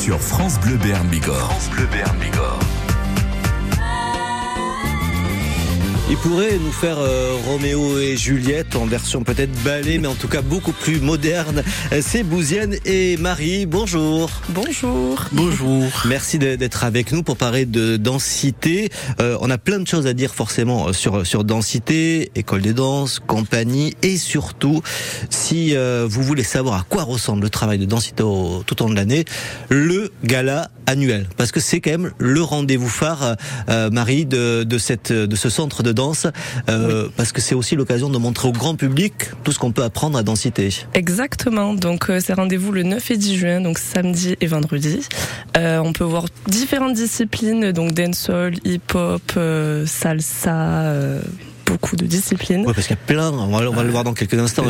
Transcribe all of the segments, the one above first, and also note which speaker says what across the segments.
Speaker 1: sur France Bleu Béarn Bigorre. France Bleu Béarn Bigorre.
Speaker 2: Il pourrait nous faire euh, Roméo et Juliette en version peut-être ballet, mais en tout cas beaucoup plus moderne. C'est Bouzienne et Marie. Bonjour.
Speaker 3: Bonjour.
Speaker 2: Bonjour. Merci d'être avec nous pour parler de densité. Euh, on a plein de choses à dire forcément sur sur densité, école des danses, compagnie et surtout si euh, vous voulez savoir à quoi ressemble le travail de densité tout au long de l'année, le gala annuel parce que c'est quand même le rendez-vous phare Marie de, de cette de ce centre de danse euh, parce que c'est aussi l'occasion de montrer au grand public tout ce qu'on peut apprendre à densité.
Speaker 3: Exactement, donc euh, c'est rendez-vous le 9 et 10 juin, donc samedi et vendredi. Euh, on peut voir différentes disciplines, donc dancehall, hip-hop, salsa beaucoup de disciplines.
Speaker 2: Oui, parce qu'il y a plein, on va, le voir dans quelques instants,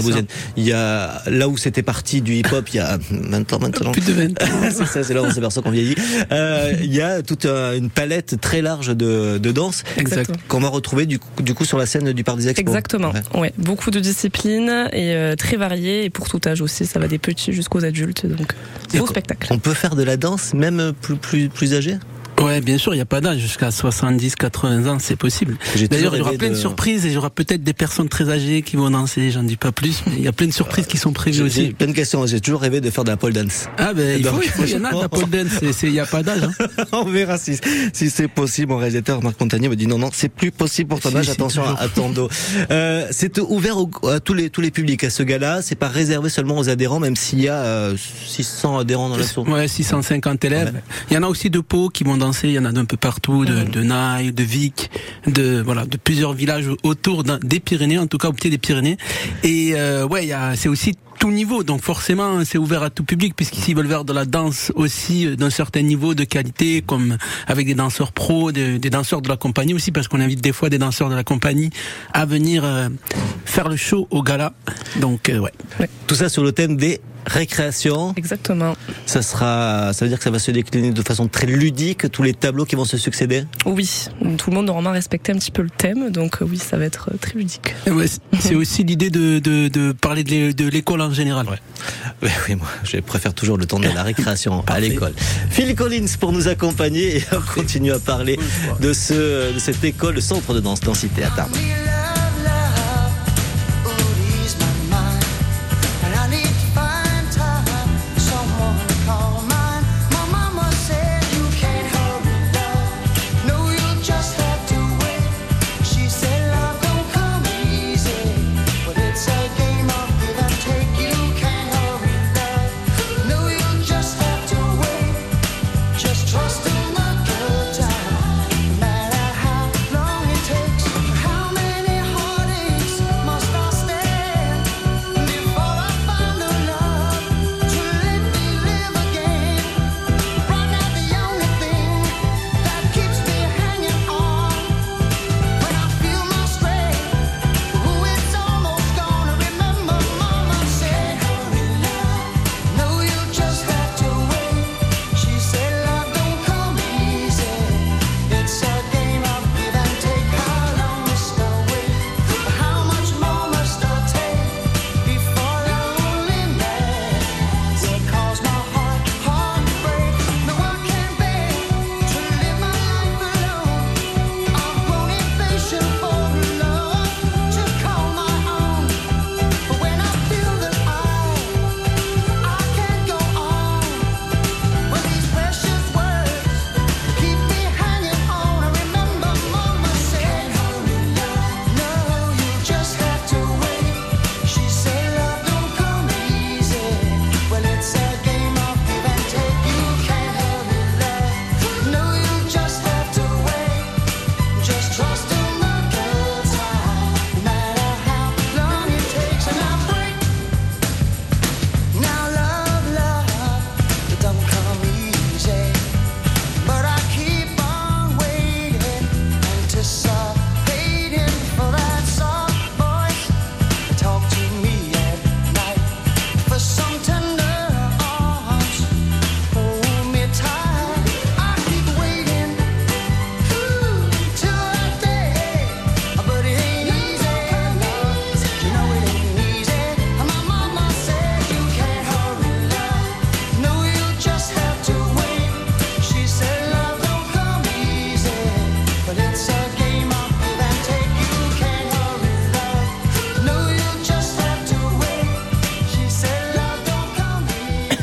Speaker 2: il y a là où c'était parti du hip-hop, il y a maintenant, maintenant.
Speaker 3: Plus de 20 ans.
Speaker 2: c'est ça, c'est là où on s'aperçoit qu'on vieillit. Euh, il y a toute une palette très large de, de danse qu'on va retrouver du coup, du coup sur la scène du Parc des Expos.
Speaker 3: Exactement, ouais. beaucoup de disciplines et euh, très variées et pour tout âge aussi, ça va des petits jusqu'aux adultes, donc beau spectacle.
Speaker 2: On peut faire de la danse même plus, plus, plus âgé?
Speaker 4: Ouais, bien sûr, il n'y a pas d'âge. Jusqu'à 70, 80 ans, c'est possible. D'ailleurs, il y aura plein de... surprises et il y aura peut-être des personnes très âgées qui vont danser. J'en dis pas plus, mais il y a plein de surprises qui sont prévues aussi.
Speaker 2: Plein de questions. J'ai toujours rêvé de faire de la pole dance.
Speaker 4: Ah ben, il, faut, il, y en a de la pole dance. Il n'y a pas d'âge. Hein.
Speaker 2: on verra si, si c'est possible. Mon réalisateur Marc Montagnier me dit non, non, c'est plus possible pour ton âge. Attention à, ton dos. Euh, c'est ouvert à tous les tous les publics à ce gala. C'est pas réservé seulement aux adhérents, même s'il y a 600 euh, adhérents dans la source.
Speaker 4: Ouais, 650 élèves. Il y en a aussi de Pau qui vont danser. Il y en a d'un peu partout, de, de Naï, de Vic, de voilà, de plusieurs villages autour des Pyrénées, en tout cas au pied des Pyrénées. Et euh, ouais, c'est aussi tout niveau, donc forcément c'est ouvert à tout public puisqu'ici ils veulent faire de la danse aussi euh, d'un certain niveau de qualité, comme avec des danseurs pros, des, danseurs de la compagnie aussi, parce qu'on invite des fois des danseurs de la compagnie à venir euh, faire le show au gala. Donc euh, ouais.
Speaker 2: Tout ça sur le thème des récréation.
Speaker 3: Exactement.
Speaker 2: Ça sera, ça veut dire que ça va se décliner de façon très ludique, tous les tableaux qui vont se succéder?
Speaker 3: Oui, tout le monde aura respecté un petit peu le thème, donc oui, ça va être très ludique.
Speaker 4: c'est aussi l'idée de, de, de, parler de l'école en général.
Speaker 2: Oui, oui, moi, je préfère toujours le temps de la récréation à l'école. Phil Collins pour nous accompagner et on continue à parler de, ce, de cette école, le centre de danse densité à Tarbes.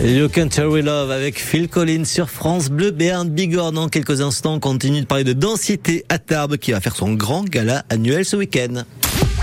Speaker 2: You Can Cherry Love avec Phil Collins sur France Bleu Béarn Bigorre. Dans quelques instants, on continue de parler de densité à Tarbes qui va faire son grand gala annuel ce week-end.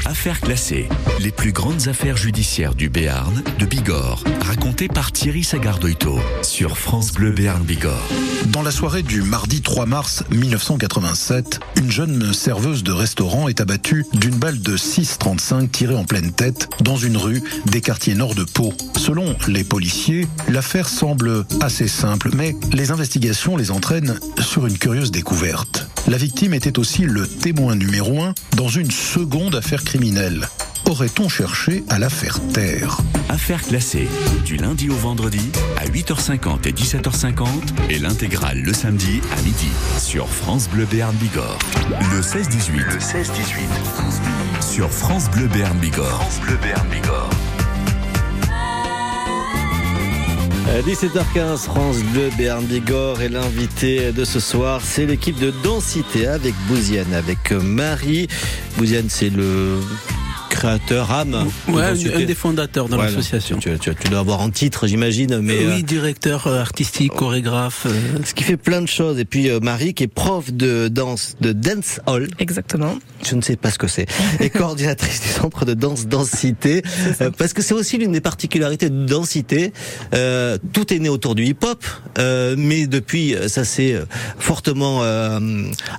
Speaker 1: Affaires classées. Les plus grandes affaires judiciaires du Béarn, de Bigorre, racontées par Thierry Sagardoito sur France Bleu Béarn Bigorre.
Speaker 5: Dans la soirée du mardi 3 mars 1987, une jeune serveuse de restaurant est abattue d'une balle de 6,35 tirée en pleine tête dans une rue des quartiers nord de Pau. Selon les policiers, l'affaire semble assez simple, mais les investigations les entraînent sur une curieuse découverte. La victime était aussi le témoin numéro un dans une seconde affaire criminelle. Aurait-on cherché à la faire taire
Speaker 1: Affaires classées. Du lundi au vendredi à 8h50 et 17h50 et l'intégrale le samedi à midi sur France Bleu Béarn Bigorre. Le 16-18. Le 16-18. Sur France Bleu Béarn Bigorre. France Bleu Béarn Bigorre.
Speaker 2: 17h15, France Bleu Béarn Bigorre et l'invité de ce soir, c'est l'équipe de Densité avec Bouziane, avec Marie. Bouziane, c'est le créateur, âme.
Speaker 4: Ouais, un, des fondateurs de l'association.
Speaker 2: Tu, tu, tu, dois avoir en titre, j'imagine. Mais
Speaker 4: oui, directeur artistique, chorégraphe. Euh...
Speaker 2: Ce qui fait plein de choses. Et puis euh, Marie, qui est prof de danse, de dance hall.
Speaker 3: Exactement.
Speaker 2: Je ne sais pas ce que c'est. Et coordinatrice du centre de danse densité. Euh, parce que c'est aussi l'une des particularités de densité. Euh, tout est né autour du hip-hop, mais depuis, ça s'est fortement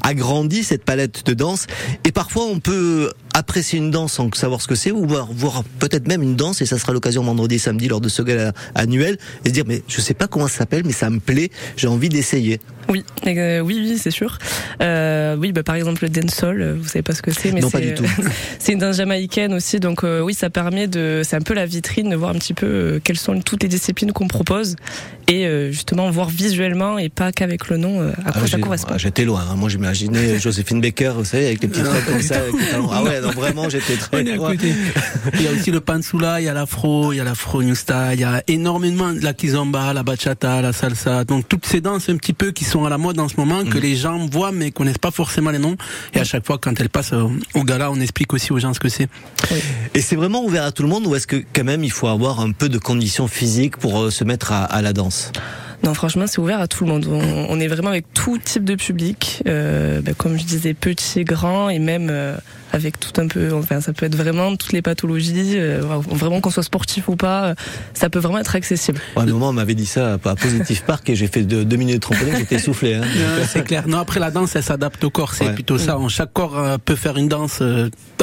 Speaker 2: agrandi cette palette de danse. Et parfois, on peut apprécier une danse sans savoir ce que c'est, ou voir, voir peut-être même une danse, et ça sera l'occasion vendredi et samedi lors de ce gala annuel, et se dire, mais je sais pas comment ça s'appelle, mais ça me plaît, j'ai envie d'essayer.
Speaker 3: Oui, euh, oui, oui, c'est sûr. Euh, oui, bah, par exemple le dancehall, vous savez pas ce que c'est, mais
Speaker 2: non, pas du tout.
Speaker 3: c'est une danse jamaïcaine aussi, donc euh, oui, ça permet de, c'est un peu la vitrine de voir un petit peu euh, quelles sont toutes les disciplines qu'on propose et euh, justement voir visuellement et pas qu'avec le nom à quoi
Speaker 2: ah,
Speaker 3: ça correspond.
Speaker 2: J'étais loin, hein. moi j'imaginais Joséphine Baker, vous savez, avec les petits trucs comme ça. Ah ouais, non, vraiment, j'étais très
Speaker 4: Il y a aussi le pansula, il y a l'afro, il y a l'afro new style, il y a énormément de la kizomba, la bachata, la salsa, donc toutes ces danses un petit peu qui sont à la mode en ce moment, que mmh. les gens voient mais connaissent pas forcément les noms. Et à chaque fois, quand elles passent au gala, on explique aussi aux gens ce que c'est.
Speaker 2: Oui. Et c'est vraiment ouvert à tout le monde ou est-ce que quand même il faut avoir un peu de conditions physiques pour se mettre à, à la danse?
Speaker 3: Non, franchement, c'est ouvert à tout le monde. On, on, est vraiment avec tout type de public, euh, bah, comme je disais, petit, grand, et même euh, avec tout un peu. Enfin, ça peut être vraiment toutes les pathologies, euh, vraiment qu'on soit sportif ou pas, ça peut vraiment être accessible.
Speaker 2: À un moment, on m'avait dit ça à Positive Park et j'ai fait deux, deux minutes de trampoline, j'étais essoufflé. Hein.
Speaker 4: c'est clair. Non, après la danse, elle s'adapte au corps. C'est ouais. plutôt ça. Chaque corps peut faire une danse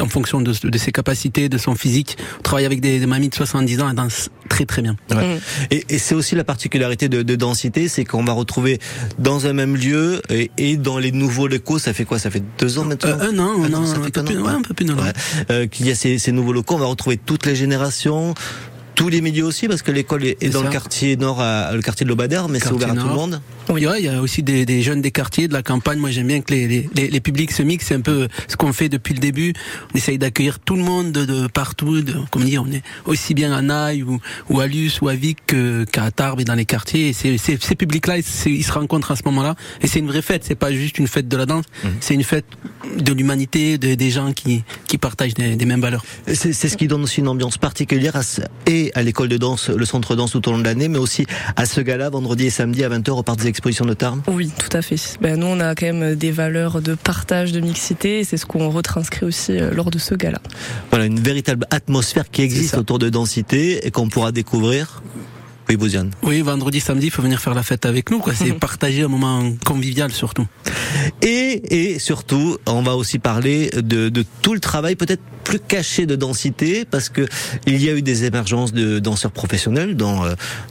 Speaker 4: en fonction de, de, ses capacités, de son physique. On travaille avec des, des mamies de 70 ans, elles dansent très très bien.
Speaker 2: Ouais. Mmh. Et, et c'est aussi la particularité de, de densité, c'est qu'on va retrouver dans un même lieu et, et, dans les nouveaux locaux. Ça fait quoi? Ça fait deux ans maintenant?
Speaker 4: Euh, un an, un, an, ça fait un, peu, an, ouais, un peu plus d'un an.
Speaker 2: Euh, Qu'il y a ces, ces nouveaux locaux, on va retrouver toutes les générations tous les milieux aussi parce que l'école est, est dans ça. le quartier nord, à, le quartier de l'Aubadère, mais c'est ouvert à tout le monde.
Speaker 4: Oui, ouais, il y a aussi des, des, jeunes des quartiers, de la campagne. Moi, j'aime bien que les, les, les, publics se mixent. C'est un peu ce qu'on fait depuis le début. On essaye d'accueillir tout le monde de, de partout. De, comme dire, on est aussi bien à Naï ou, ou à Luce ou à Vic qu'à Tarbes et dans les quartiers. Et c'est, ces publics-là, ils, ils, se rencontrent à ce moment-là. Et c'est une vraie fête. C'est pas juste une fête de la danse. Mmh. C'est une fête de l'humanité, de, des gens qui, qui partagent des, des mêmes valeurs.
Speaker 2: C'est, ce qui donne aussi une ambiance particulière à, et à l'école de danse, le centre de danse tout au long de l'année, mais aussi à ce gala vendredi et samedi à 20h au parc des expositions de Tarbes.
Speaker 3: Oui, tout à fait. Ben, nous, on a quand même des valeurs de partage, de mixité, et c'est ce qu'on retranscrit aussi lors de ce gala.
Speaker 2: Voilà, une véritable atmosphère qui existe autour de densité et qu'on pourra découvrir oui, Bouziane.
Speaker 4: Oui, vendredi, samedi, il faut venir faire la fête avec nous. Quoi. C'est partager un moment convivial surtout.
Speaker 2: Et, et surtout, on va aussi parler de, de tout le travail peut-être plus caché de densité parce que il y a eu des émergences de danseurs professionnels dans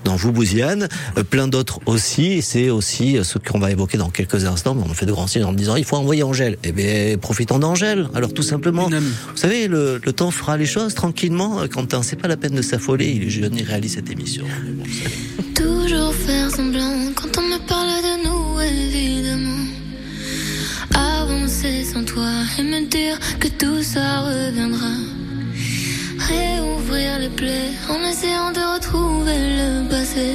Speaker 2: dans vous Bouziane, plein d'autres aussi. C'est aussi ce qu'on va évoquer dans quelques instants. Mais on fait de grands signes en me disant il faut envoyer Angèle. Eh bien, profitons d'Angèle. Alors tout simplement, vous savez, le, le, temps fera les choses tranquillement. Quentin, c'est pas la peine de s'affoler. Il est jeune, il réalise cette émission.
Speaker 6: Toujours faire semblant quand on me parle de nous, évidemment. Avancer sans toi et me dire que tout ça reviendra. Réouvrir les plaies en essayant de retrouver le passé.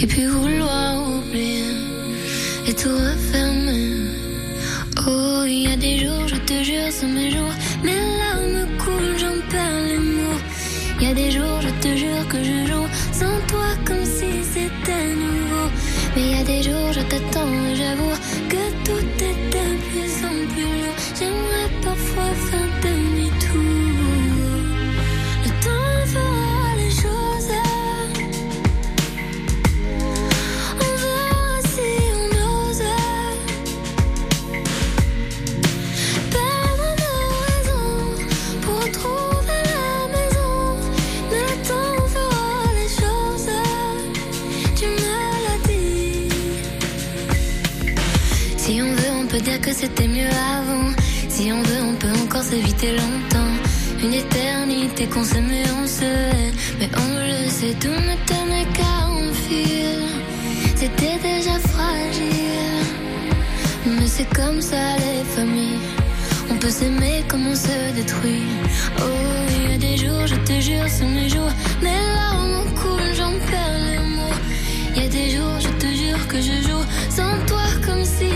Speaker 6: Et puis vouloir oublier et tout refermer. Oh, il y a des jours, je te jure, c'est mes jours. Mes larmes coulent, j'en perds les mots. Il y a des jours, je on se. Mais on le sait, tout ne tenait qu'à un fil. C'était déjà fragile. Mais c'est comme ça les familles. On peut s'aimer comme on se détruit. Oh, il y a des jours, je te jure, c'est mes jours. Mes larmes coulent, j'en perds les mots. Il y a des jours, je te jure que je joue sans toi comme si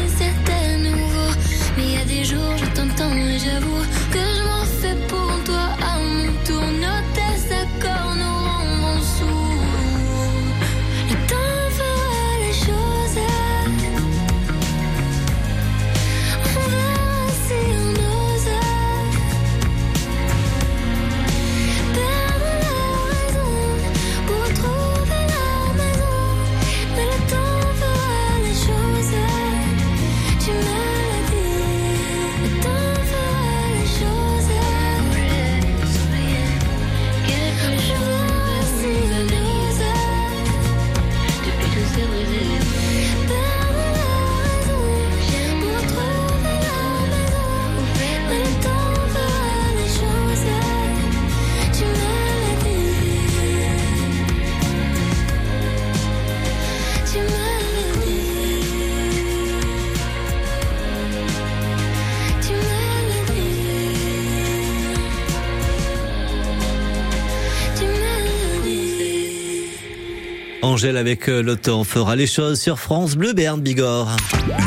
Speaker 2: Angèle avec euh, le temps fera les choses sur France Bleu Berne Bigorre.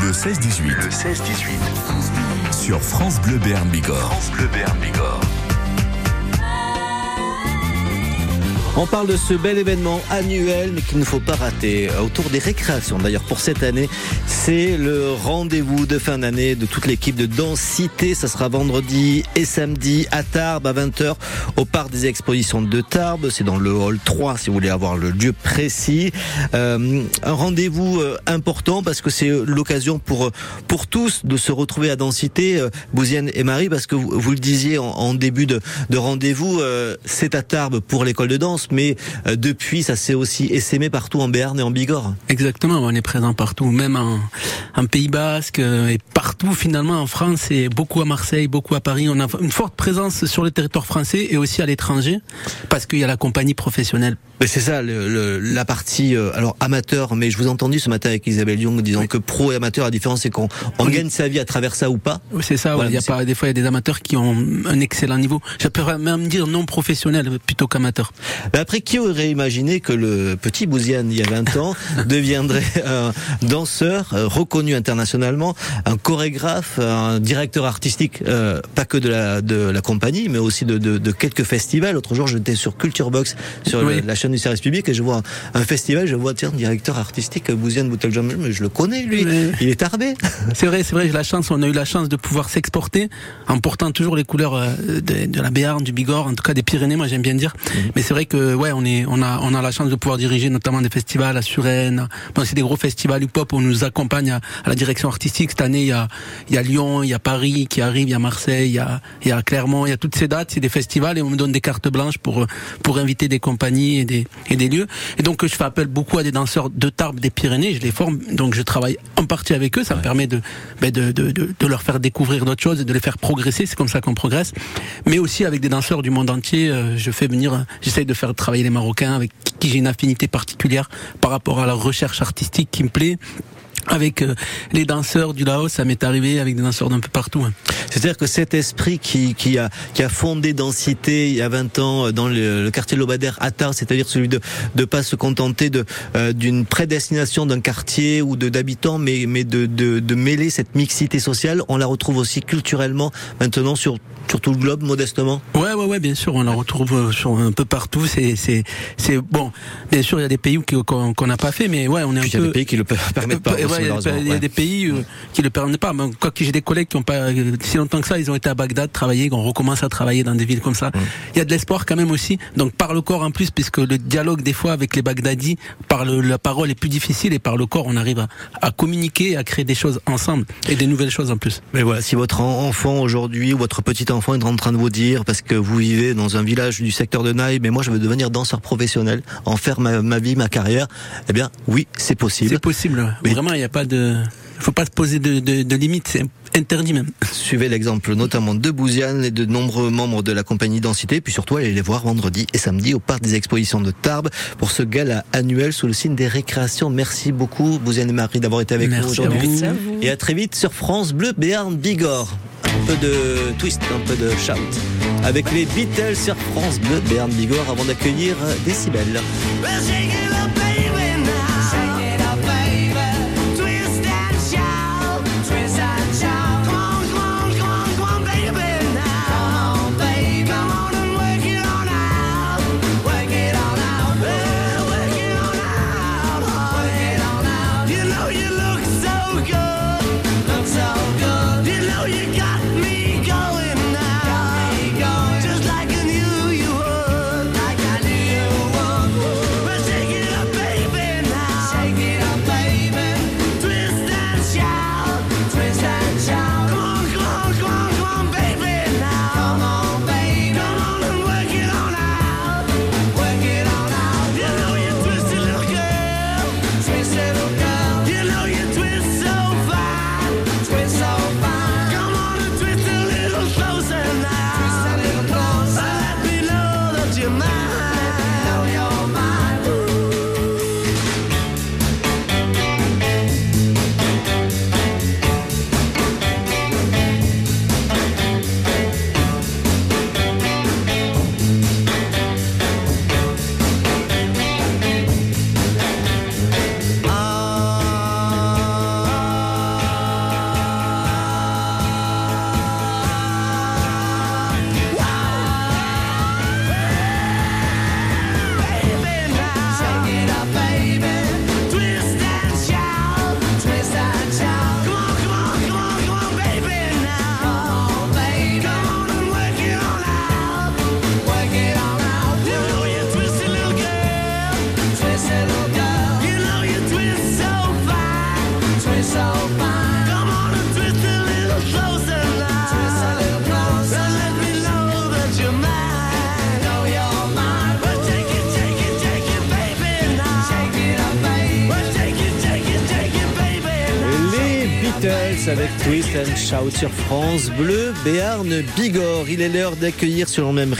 Speaker 1: Le 16-18. Le 16-18. Sur France Bleu Béarn Bigorre. France Bleu Béarn Bigorre.
Speaker 2: On parle de ce bel événement annuel, mais qu'il ne faut pas rater. Autour des récréations, d'ailleurs, pour cette année, c'est le rendez-vous de fin d'année de toute l'équipe de Densité. Ça sera vendredi et samedi à Tarbes à 20h au parc des expositions de Tarbes. C'est dans le hall 3 si vous voulez avoir le lieu précis. Euh, un rendez-vous euh, important parce que c'est l'occasion pour pour tous de se retrouver à Densité, euh, Bouzienne et Marie, parce que vous, le disiez en, début de, de rendez-vous, euh, c'est à Tarbes pour l'école de danse, mais euh, depuis ça s'est aussi essaimé partout en Béarn et en Bigorre.
Speaker 4: Exactement, on est présent partout, même en, en Pays Basque euh, et partout finalement en France et beaucoup à Marseille, beaucoup à Paris. On a une forte présence sur le territoire français et aussi à l'étranger parce qu'il y a la compagnie professionnelle.
Speaker 2: Mais c'est ça, le, le- la partie euh, alors amateur. Mais je vous ai entendu ce matin avec Isabelle Young disant
Speaker 4: Oui.
Speaker 2: que pro et amateur, la différence c'est qu'on on gagne sa vie à travers ça ou pas.
Speaker 4: C'est ça,
Speaker 2: Voilà,
Speaker 4: ouais, il y a pas, des fois il y a des amateurs qui ont un excellent niveau. Je pourrais même dire non professionnel plutôt qu'amateur.
Speaker 2: Mais après, qui aurait imaginé que le petit Bouziane, il y a 20 ans, deviendrait un danseur euh, reconnu internationalement, un chorégraphe, un directeur artistique, euh, pas que de la, de la compagnie, mais aussi de, de, de quelques festivals. L'autre jour, j'étais sur Culture Box, sur
Speaker 4: Oui.
Speaker 2: la chaîne du service public, et je vois un, un festival, je vois, tiens, directeur artistique, Bouziane Bouteljam, mais je le connais, lui. Il est tarbé.
Speaker 4: C'est vrai, c'est vrai, j'ai la chance, on a eu la chance de pouvoir s'exporter en portant toujours les couleurs euh, de, de la Béarn, du Bigorre, en tout cas des Pyrénées, moi j'aime bien dire. Mais c'est vrai que ouais, on est, on a, on a la chance de pouvoir diriger notamment des festivals à Suresnes. Bon, c'est des gros festivals hip-hop où on nous accompagne à, à la direction artistique. Cette année, il y a, il y a Lyon, il y a Paris qui arrive, il y a Marseille, il y a, il y a Clermont, il y a toutes ces dates, c'est des festivals et on me donne des cartes blanches pour, pour inviter des compagnies et des, et des lieux. Et donc je fais appel beaucoup à des danseurs de Tarbes, des Pyrénées, je les forme, donc je travaille en partie avec eux, ça me permet de, ben de, de, de, de leur faire découvrir d'autres choses et de les faire progresser, c'est comme ça qu'on progresse. Mais aussi avec des danseurs du monde entier, euh, je fais venir, euh, j'essaye de faire travailler les Marocains avec qui j'ai une affinité particulière par rapport à la recherche artistique qui me plaît. Avec euh, les danseurs du Laos, ça m'est arrivé avec des danseurs d'un peu partout. hein.
Speaker 2: C'est-à-dire que cet esprit qui, qui, a, qui a fondé Densité il y a 20 ans euh, dans le, le quartier Lobadère Tarbes, c'est-à-dire celui de ne pas se contenter de euh, d'une prédestination d'un quartier ou de d'habitants, mais, mais de, de, de mêler cette mixité sociale, on la retrouve aussi culturellement maintenant sur, sur tout le globe, modestement?
Speaker 4: Ouais, ouais, ouais, bien sûr, on la retrouve euh, sur un peu partout. C'est, c'est, c'est bon. Bien sûr, il y a des pays qu'on qu'on n'a pas fait, mais ouais, on est un
Speaker 2: Puis il y a
Speaker 4: peu.
Speaker 2: des pays qui le permettent pas.
Speaker 4: Il y a des-
Speaker 2: malheureusement,
Speaker 4: il y a
Speaker 2: ouais.
Speaker 4: des pays euh, qui le permettent pas. Mais quoi que j'ai des collègues qui ont pas euh, si longtemps que ça, ils ont été à Bagdad travailler, qu'on recommence à travailler dans des villes comme ça. Il y a de l'espoir quand même aussi. Donc par le corps en plus, puisque le dialogue des fois avec les Bagdadis, par le, la parole est plus difficile et par le corps, on arrive à, à communiquer, à créer des choses ensemble et des nouvelles choses en plus.
Speaker 2: Mais voilà, si votre en- enfant aujourd'hui ou votre petit enfant est en train de vous dire, parce que vous vivez dans un village du secteur de Naï, mais moi je veux devenir danseur professionnel, en faire ma, ma vie, ma carrière, eh bien oui, c'est possible.
Speaker 4: C'est possible.
Speaker 2: Mais-
Speaker 4: Vraiment, il n'y a pas de.
Speaker 2: faut pas se poser de, de, de limites, c'est interdit même.
Speaker 4: Suivez l'exemple notamment de Bouziane et de nombreux membres de la compagnie Densité, puis surtout allez les voir vendredi et samedi au parc des expositions de Tarbes pour ce gala annuel sous le signe des récréations. Merci beaucoup Bouziane et Marie d'avoir été avec nous aujourd'hui. Et à très vite sur France Bleu Béarn Bigorre. Un peu de twist, un peu de shout. Avec les Beatles sur France Bleu Béarn Bigorre avant d'accueillir Décibel. Twist and Shout sur France Bleu, Béarn, Bigorre. Il est l'heure d'accueillir sur le même